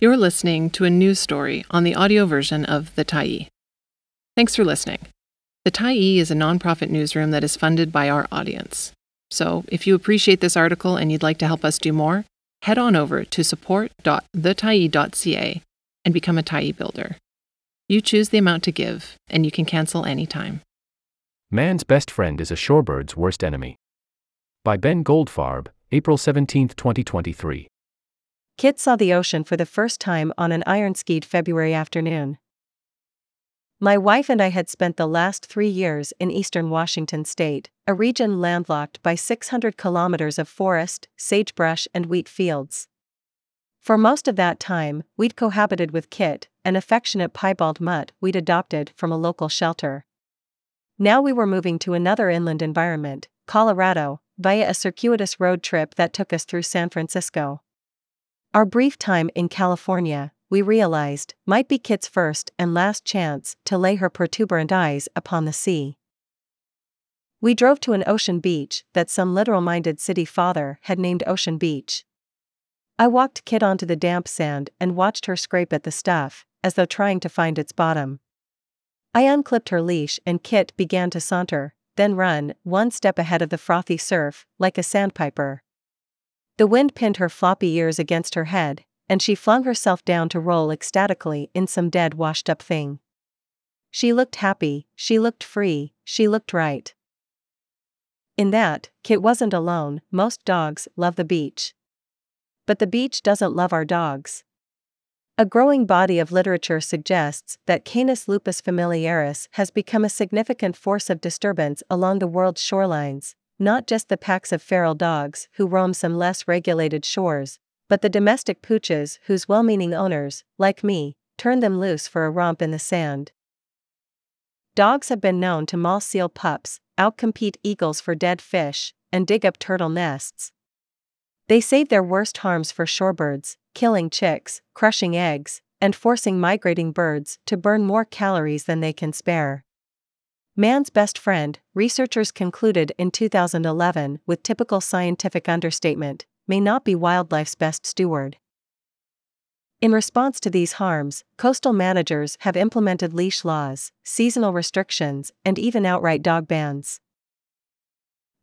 You're listening to a news story on the audio version of The Tyee. Thanks for listening. The Tyee is a nonprofit newsroom that is funded by our audience. So, if you appreciate this article and you'd like to help us do more, head on over to support.thetyee.ca and become a Tyee builder. You choose the amount to give, and you can cancel anytime. Man's best friend is a shorebird's worst enemy. By Ben Goldfarb, April 17, 2023. Kit saw the ocean for the first time on an iron skied February afternoon. My wife and I had spent the last three years in eastern Washington state, a region landlocked by 600 kilometers of forest, sagebrush, and wheat fields. For most of that time, we'd cohabited with Kit, an affectionate piebald mutt we'd adopted from a local shelter. Now we were moving to another inland environment, Colorado, via a circuitous road trip that took us through San Francisco. Our brief time in California, we realized, might be Kit's first and last chance to lay her protuberant eyes upon the sea. We drove to an ocean beach that some literal minded city father had named Ocean Beach. I walked Kit onto the damp sand and watched her scrape at the stuff, as though trying to find its bottom. I unclipped her leash and Kit began to saunter, then run, one step ahead of the frothy surf, like a sandpiper. The wind pinned her floppy ears against her head, and she flung herself down to roll ecstatically in some dead washed up thing. She looked happy, she looked free, she looked right. In that, Kit wasn't alone, most dogs love the beach. But the beach doesn't love our dogs. A growing body of literature suggests that Canis lupus familiaris has become a significant force of disturbance along the world's shorelines, not just the packs of feral dogs who roam some less regulated shores, but the domestic pooches whose well meaning owners, like me, turn them loose for a romp in the sand. Dogs have been known to maul seal pups, outcompete eagles for dead fish, and dig up turtle nests. They save their worst harms for shorebirds, killing chicks, crushing eggs, and forcing migrating birds to burn more calories than they can spare. Man's best friend, researchers concluded in 2011 with typical scientific understatement, may not be wildlife's best steward. In response to these harms, coastal managers have implemented leash laws, seasonal restrictions, and even outright dog bans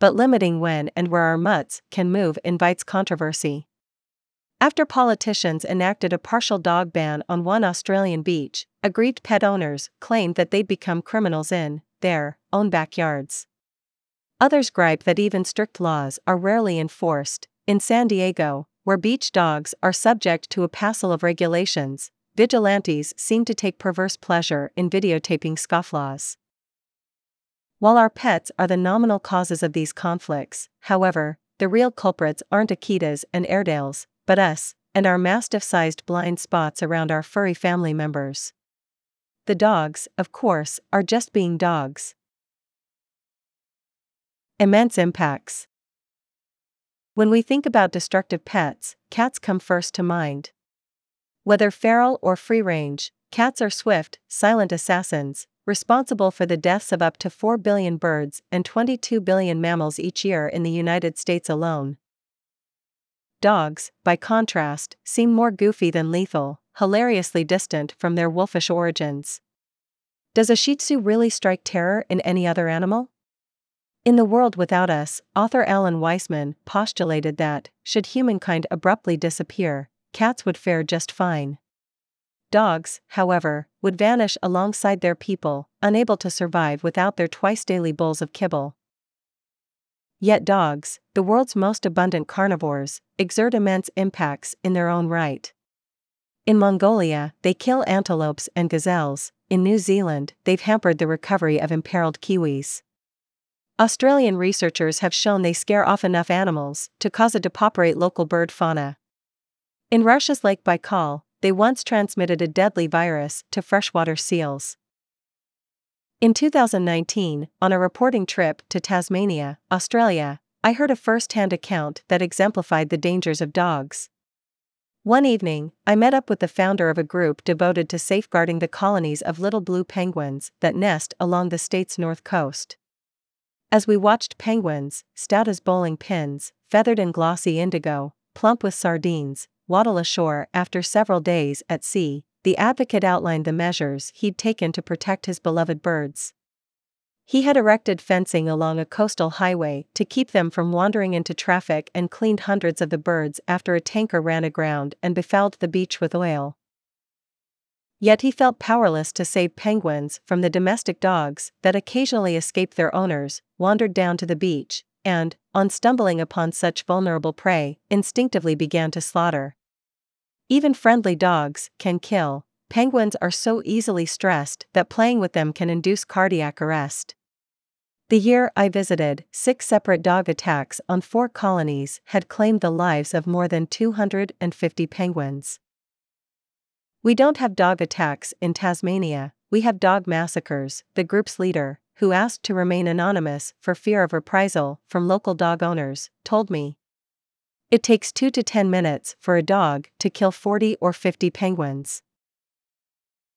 but limiting when and where our mutts can move invites controversy. After politicians enacted a partial dog ban on one Australian beach, aggrieved pet owners claimed that they'd become criminals in their own backyards. Others gripe that even strict laws are rarely enforced. In San Diego, where beach dogs are subject to a passel of regulations, vigilantes seem to take perverse pleasure in videotaping scofflaws. While our pets are the nominal causes of these conflicts, however, the real culprits aren't Akitas and Airedales, but us, and our mastiff sized blind spots around our furry family members. The dogs, of course, are just being dogs. Immense impacts. When we think about destructive pets, cats come first to mind. Whether feral or free range, cats are swift, silent assassins, responsible for the deaths of up to 4 billion birds and 22 billion mammals each year in the United States alone. Dogs, by contrast, seem more goofy than lethal, hilariously distant from their wolfish origins. Does a Shih Tzu really strike terror in any other animal? In the World Without Us, author Alan Weisman postulated that, should humankind abruptly disappear, cats would fare just fine. Dogs, however, would vanish alongside their people, unable to survive without their twice daily bowls of kibble. Yet dogs, the world's most abundant carnivores, exert immense impacts in their own right. In Mongolia, they kill antelopes and gazelles, in New Zealand, they've hampered the recovery of imperiled kiwis. Australian researchers have shown they scare off enough animals to cause a depopulate local bird fauna. In Russia's Lake Baikal, they once transmitted a deadly virus to freshwater seals. In 2019, on a reporting trip to Tasmania, Australia, I heard a first hand account that exemplified the dangers of dogs. One evening, I met up with the founder of a group devoted to safeguarding the colonies of little blue penguins that nest along the state's north coast. As we watched penguins, stout as bowling pins, feathered in glossy indigo, plump with sardines, waddle ashore after several days at sea, the advocate outlined the measures he'd taken to protect his beloved birds. He had erected fencing along a coastal highway to keep them from wandering into traffic and cleaned hundreds of the birds after a tanker ran aground and befouled the beach with oil. Yet he felt powerless to save penguins from the domestic dogs that occasionally escaped their owners, wandered down to the beach, and, on stumbling upon such vulnerable prey, instinctively began to slaughter. Even friendly dogs can kill, penguins are so easily stressed that playing with them can induce cardiac arrest. The year I visited, six separate dog attacks on four colonies had claimed the lives of more than 250 penguins. We don't have dog attacks in Tasmania, we have dog massacres, the group's leader, who asked to remain anonymous for fear of reprisal from local dog owners, told me. It takes 2 to 10 minutes for a dog to kill 40 or 50 penguins.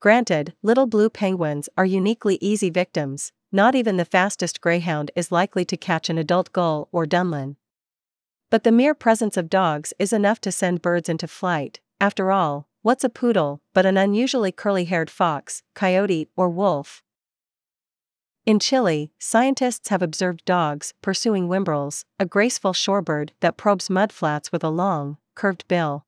Granted, little blue penguins are uniquely easy victims, not even the fastest greyhound is likely to catch an adult gull or dunlin. But the mere presence of dogs is enough to send birds into flight. After all, what's a poodle but an unusually curly haired fox, coyote, or wolf? In Chile, scientists have observed dogs pursuing whimbrels, a graceful shorebird that probes mudflats with a long, curved bill.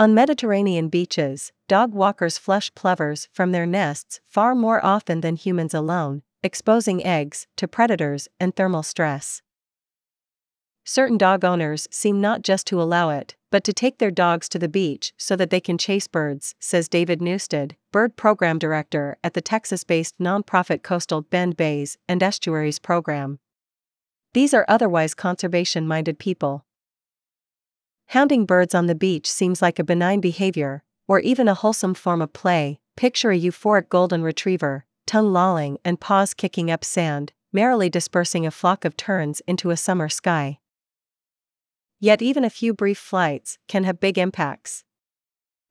On Mediterranean beaches, dog walkers flush plovers from their nests far more often than humans alone, exposing eggs to predators and thermal stress. Certain dog owners seem not just to allow it, but to take their dogs to the beach so that they can chase birds, says David Newstead, bird program director at the Texas based nonprofit Coastal Bend Bays and Estuaries program. These are otherwise conservation minded people. Hounding birds on the beach seems like a benign behavior, or even a wholesome form of play. Picture a euphoric golden retriever, tongue lolling and paws kicking up sand, merrily dispersing a flock of terns into a summer sky. Yet, even a few brief flights can have big impacts.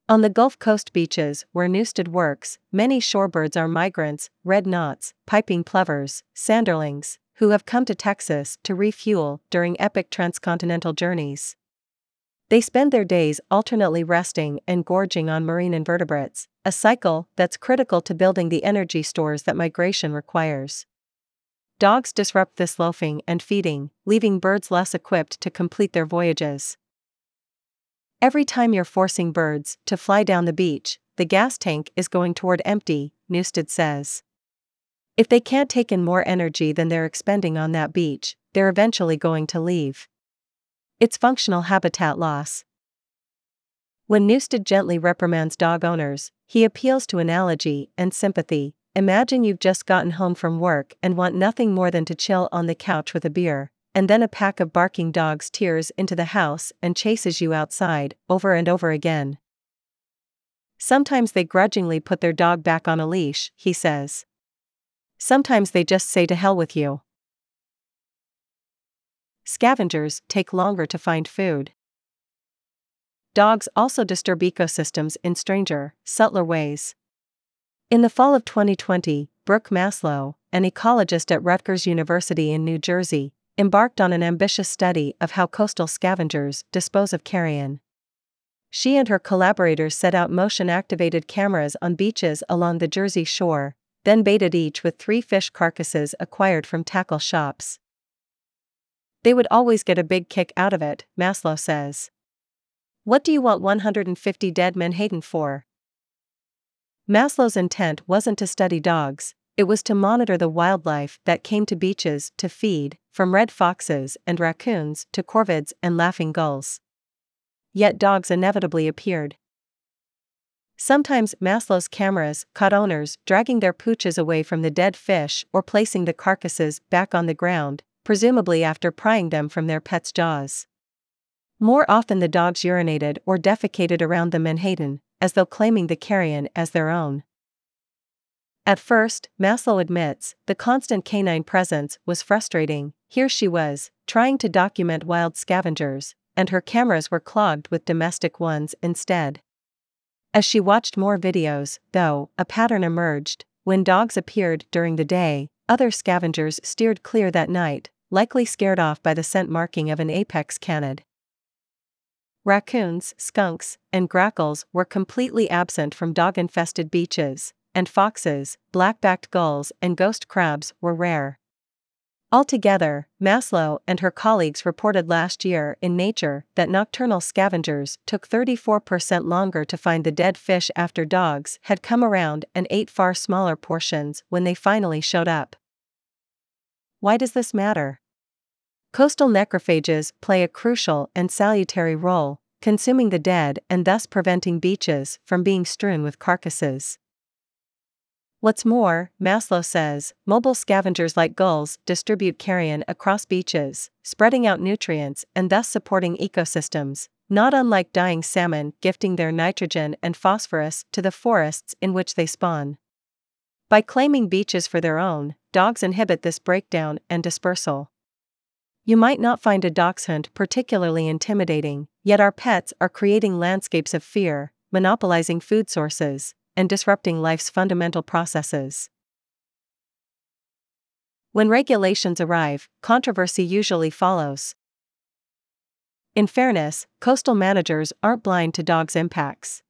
On the Gulf Coast beaches where Newstead works, many shorebirds are migrants, red knots, piping plovers, sanderlings, who have come to Texas to refuel during epic transcontinental journeys. They spend their days alternately resting and gorging on marine invertebrates, a cycle that's critical to building the energy stores that migration requires. Dogs disrupt this loafing and feeding, leaving birds less equipped to complete their voyages. Every time you're forcing birds to fly down the beach, the gas tank is going toward empty, Newstead says. If they can't take in more energy than they're expending on that beach, they're eventually going to leave. It's functional habitat loss. When Newstead gently reprimands dog owners, he appeals to analogy and sympathy. Imagine you've just gotten home from work and want nothing more than to chill on the couch with a beer, and then a pack of barking dogs tears into the house and chases you outside, over and over again. Sometimes they grudgingly put their dog back on a leash, he says. Sometimes they just say to hell with you scavengers take longer to find food. Dogs also disturb ecosystems in stranger, subtler ways. In the fall of 2020, Brooke Maslo, an ecologist at Rutgers University in New Jersey, embarked on an ambitious study of how coastal scavengers dispose of carrion. She and her collaborators set out motion activated cameras on beaches along the Jersey shore, then baited each with three fish carcasses acquired from tackle shops. They would always get a big kick out of it, Maslo says. What do you want 150 dead menhaden for? Maslo's intent wasn't to study dogs, it was to monitor the wildlife that came to beaches to feed, from red foxes and raccoons to corvids and laughing gulls. Yet dogs inevitably appeared. Sometimes Maslo's cameras caught owners dragging their pooches away from the dead fish or placing the carcasses back on the ground, presumably after prying them from their pet's jaws. More often, the dogs urinated or defecated around the menhaden, as though claiming the carrion as their own. At first, Maslo admits, the constant canine presence was frustrating. Here she was, trying to document wild scavengers, and her cameras were clogged with domestic ones instead. As she watched more videos, though, a pattern emerged when dogs appeared during the day, other scavengers steered clear that night, likely scared off by the scent marking of an apex canid. Raccoons, skunks, and grackles were completely absent from dog infested beaches, and foxes, black backed gulls, and ghost crabs were rare. Altogether, Maslo and her colleagues reported last year in Nature that nocturnal scavengers took 34% longer to find the dead fish after dogs had come around and ate far smaller portions when they finally showed up. Why does this matter? Coastal necrophages play a crucial and salutary role, consuming the dead and thus preventing beaches from being strewn with carcasses. What's more, Maslo says, mobile scavengers like gulls distribute carrion across beaches, spreading out nutrients and thus supporting ecosystems, not unlike dying salmon gifting their nitrogen and phosphorus to the forests in which they spawn. By claiming beaches for their own, dogs inhibit this breakdown and dispersal. You might not find a dachshund particularly intimidating, yet our pets are creating landscapes of fear, monopolizing food sources, and disrupting life's fundamental processes. When regulations arrive, controversy usually follows. In fairness, coastal managers aren't blind to dogs' impacts.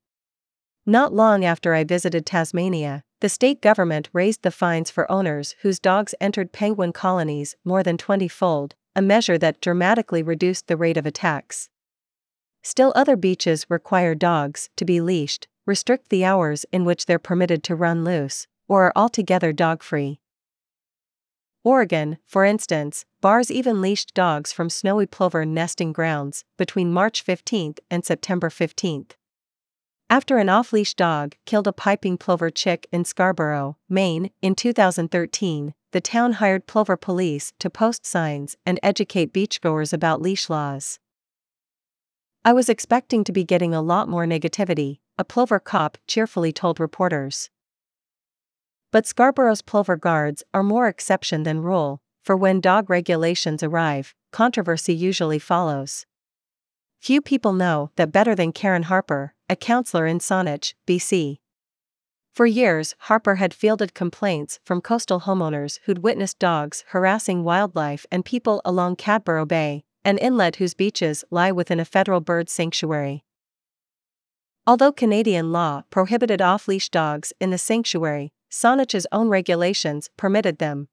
Not long after I visited Tasmania, the state government raised the fines for owners whose dogs entered penguin colonies more than 20 fold, a measure that dramatically reduced the rate of attacks. Still, other beaches require dogs to be leashed, restrict the hours in which they're permitted to run loose, or are altogether dog free. Oregon, for instance, bars even leashed dogs from snowy plover nesting grounds between March 15 and September 15. After an off leash dog killed a piping plover chick in Scarborough, Maine, in 2013, the town hired plover police to post signs and educate beachgoers about leash laws. I was expecting to be getting a lot more negativity, a plover cop cheerfully told reporters. But Scarborough's plover guards are more exception than rule, for when dog regulations arrive, controversy usually follows. Few people know that better than Karen Harper, a councilor in Saanich, BC. For years, Harper had fielded complaints from coastal homeowners who'd witnessed dogs harassing wildlife and people along Cadboro Bay, an inlet whose beaches lie within a federal bird sanctuary. Although Canadian law prohibited off leash dogs in the sanctuary, Saanich's own regulations permitted them.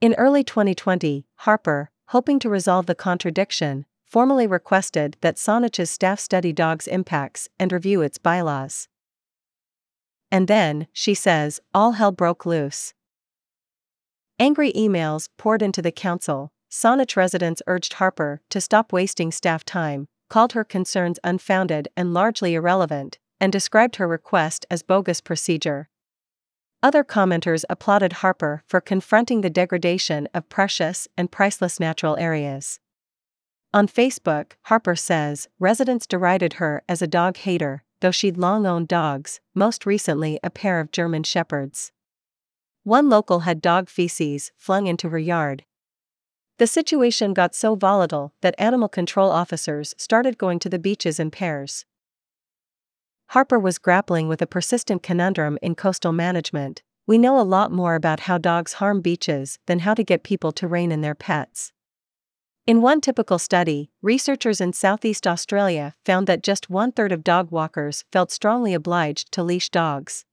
In early 2020, Harper, hoping to resolve the contradiction, formally requested that Saanich's staff study dogs' impacts and review its bylaws. And then, she says, all hell broke loose. Angry emails poured into the council. Sonich residents urged Harper to stop wasting staff time, called her concerns unfounded and largely irrelevant, and described her request as bogus procedure. Other commenters applauded Harper for confronting the degradation of precious and priceless natural areas. On Facebook, Harper says residents derided her as a dog hater, though she'd long owned dogs, most recently a pair of German Shepherds. One local had dog feces flung into her yard, the situation got so volatile that animal control officers started going to the beaches in pairs. Harper was grappling with a persistent conundrum in coastal management. We know a lot more about how dogs harm beaches than how to get people to rein in their pets. In one typical study, researchers in Southeast Australia found that just one third of dog walkers felt strongly obliged to leash dogs.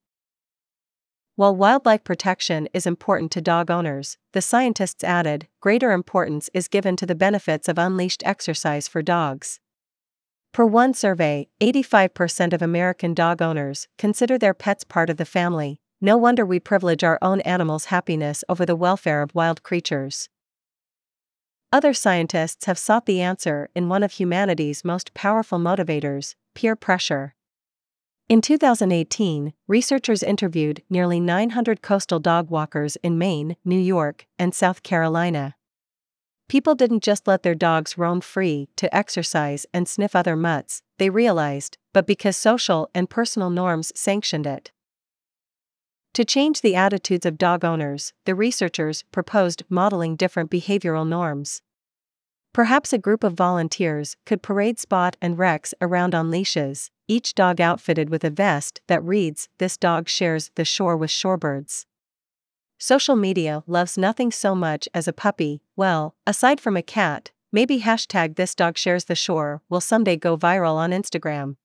While wildlife protection is important to dog owners, the scientists added, greater importance is given to the benefits of unleashed exercise for dogs. Per one survey, 85% of American dog owners consider their pets part of the family. No wonder we privilege our own animals' happiness over the welfare of wild creatures. Other scientists have sought the answer in one of humanity's most powerful motivators peer pressure. In 2018, researchers interviewed nearly 900 coastal dog walkers in Maine, New York, and South Carolina. People didn't just let their dogs roam free to exercise and sniff other mutts, they realized, but because social and personal norms sanctioned it. To change the attitudes of dog owners, the researchers proposed modeling different behavioral norms. Perhaps a group of volunteers could parade Spot and Rex around on leashes, each dog outfitted with a vest that reads, This dog shares the shore with shorebirds. Social media loves nothing so much as a puppy, well, aside from a cat, maybe hashtag this dog shares the shore will someday go viral on Instagram.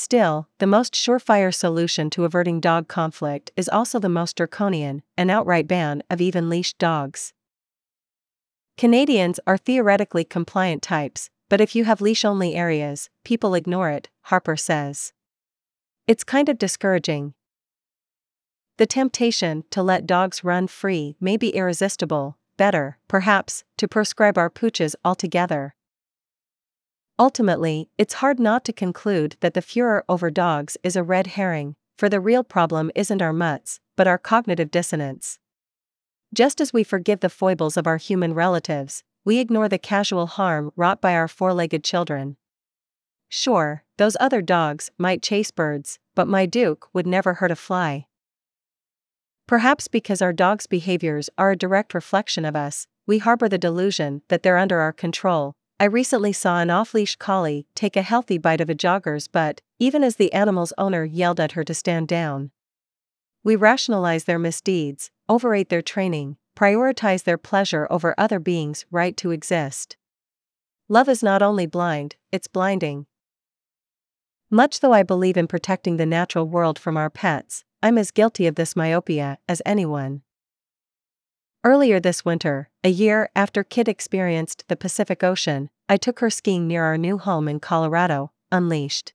Still, the most surefire solution to averting dog conflict is also the most draconian an outright ban of even leashed dogs. Canadians are theoretically compliant types, but if you have leash only areas, people ignore it, Harper says. It's kind of discouraging. The temptation to let dogs run free may be irresistible, better, perhaps, to proscribe our pooches altogether. Ultimately, it's hard not to conclude that the furor over dogs is a red herring, for the real problem isn't our mutts, but our cognitive dissonance. Just as we forgive the foibles of our human relatives, we ignore the casual harm wrought by our four legged children. Sure, those other dogs might chase birds, but my Duke would never hurt a fly. Perhaps because our dogs' behaviors are a direct reflection of us, we harbor the delusion that they're under our control. I recently saw an off leash collie take a healthy bite of a jogger's butt, even as the animal's owner yelled at her to stand down. We rationalize their misdeeds, overrate their training, prioritize their pleasure over other beings' right to exist. Love is not only blind, it's blinding. Much though I believe in protecting the natural world from our pets, I'm as guilty of this myopia as anyone. Earlier this winter, a year after Kit experienced the Pacific Ocean, I took her skiing near our new home in Colorado, unleashed.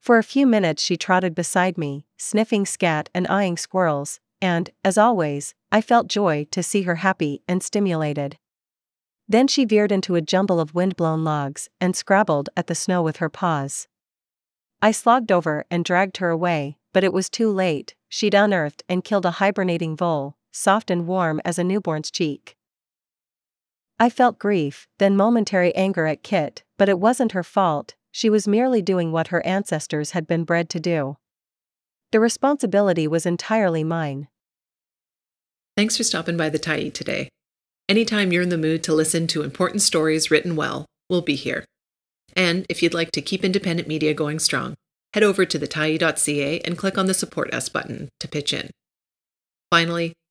For a few minutes she trotted beside me, sniffing scat and eyeing squirrels, and, as always, I felt joy to see her happy and stimulated. Then she veered into a jumble of wind-blown logs and scrabbled at the snow with her paws. I slogged over and dragged her away, but it was too late, she'd unearthed and killed a hibernating vole, soft and warm as a newborn's cheek. I felt grief, then momentary anger at Kit, but it wasn't her fault, she was merely doing what her ancestors had been bred to do. The responsibility was entirely mine. Thanks for stopping by the Tyee today. Anytime you're in the mood to listen to important stories written well, we'll be here. And if you'd like to keep independent media going strong, head over to thetyee.ca and click on the Support Us button to pitch in. Finally,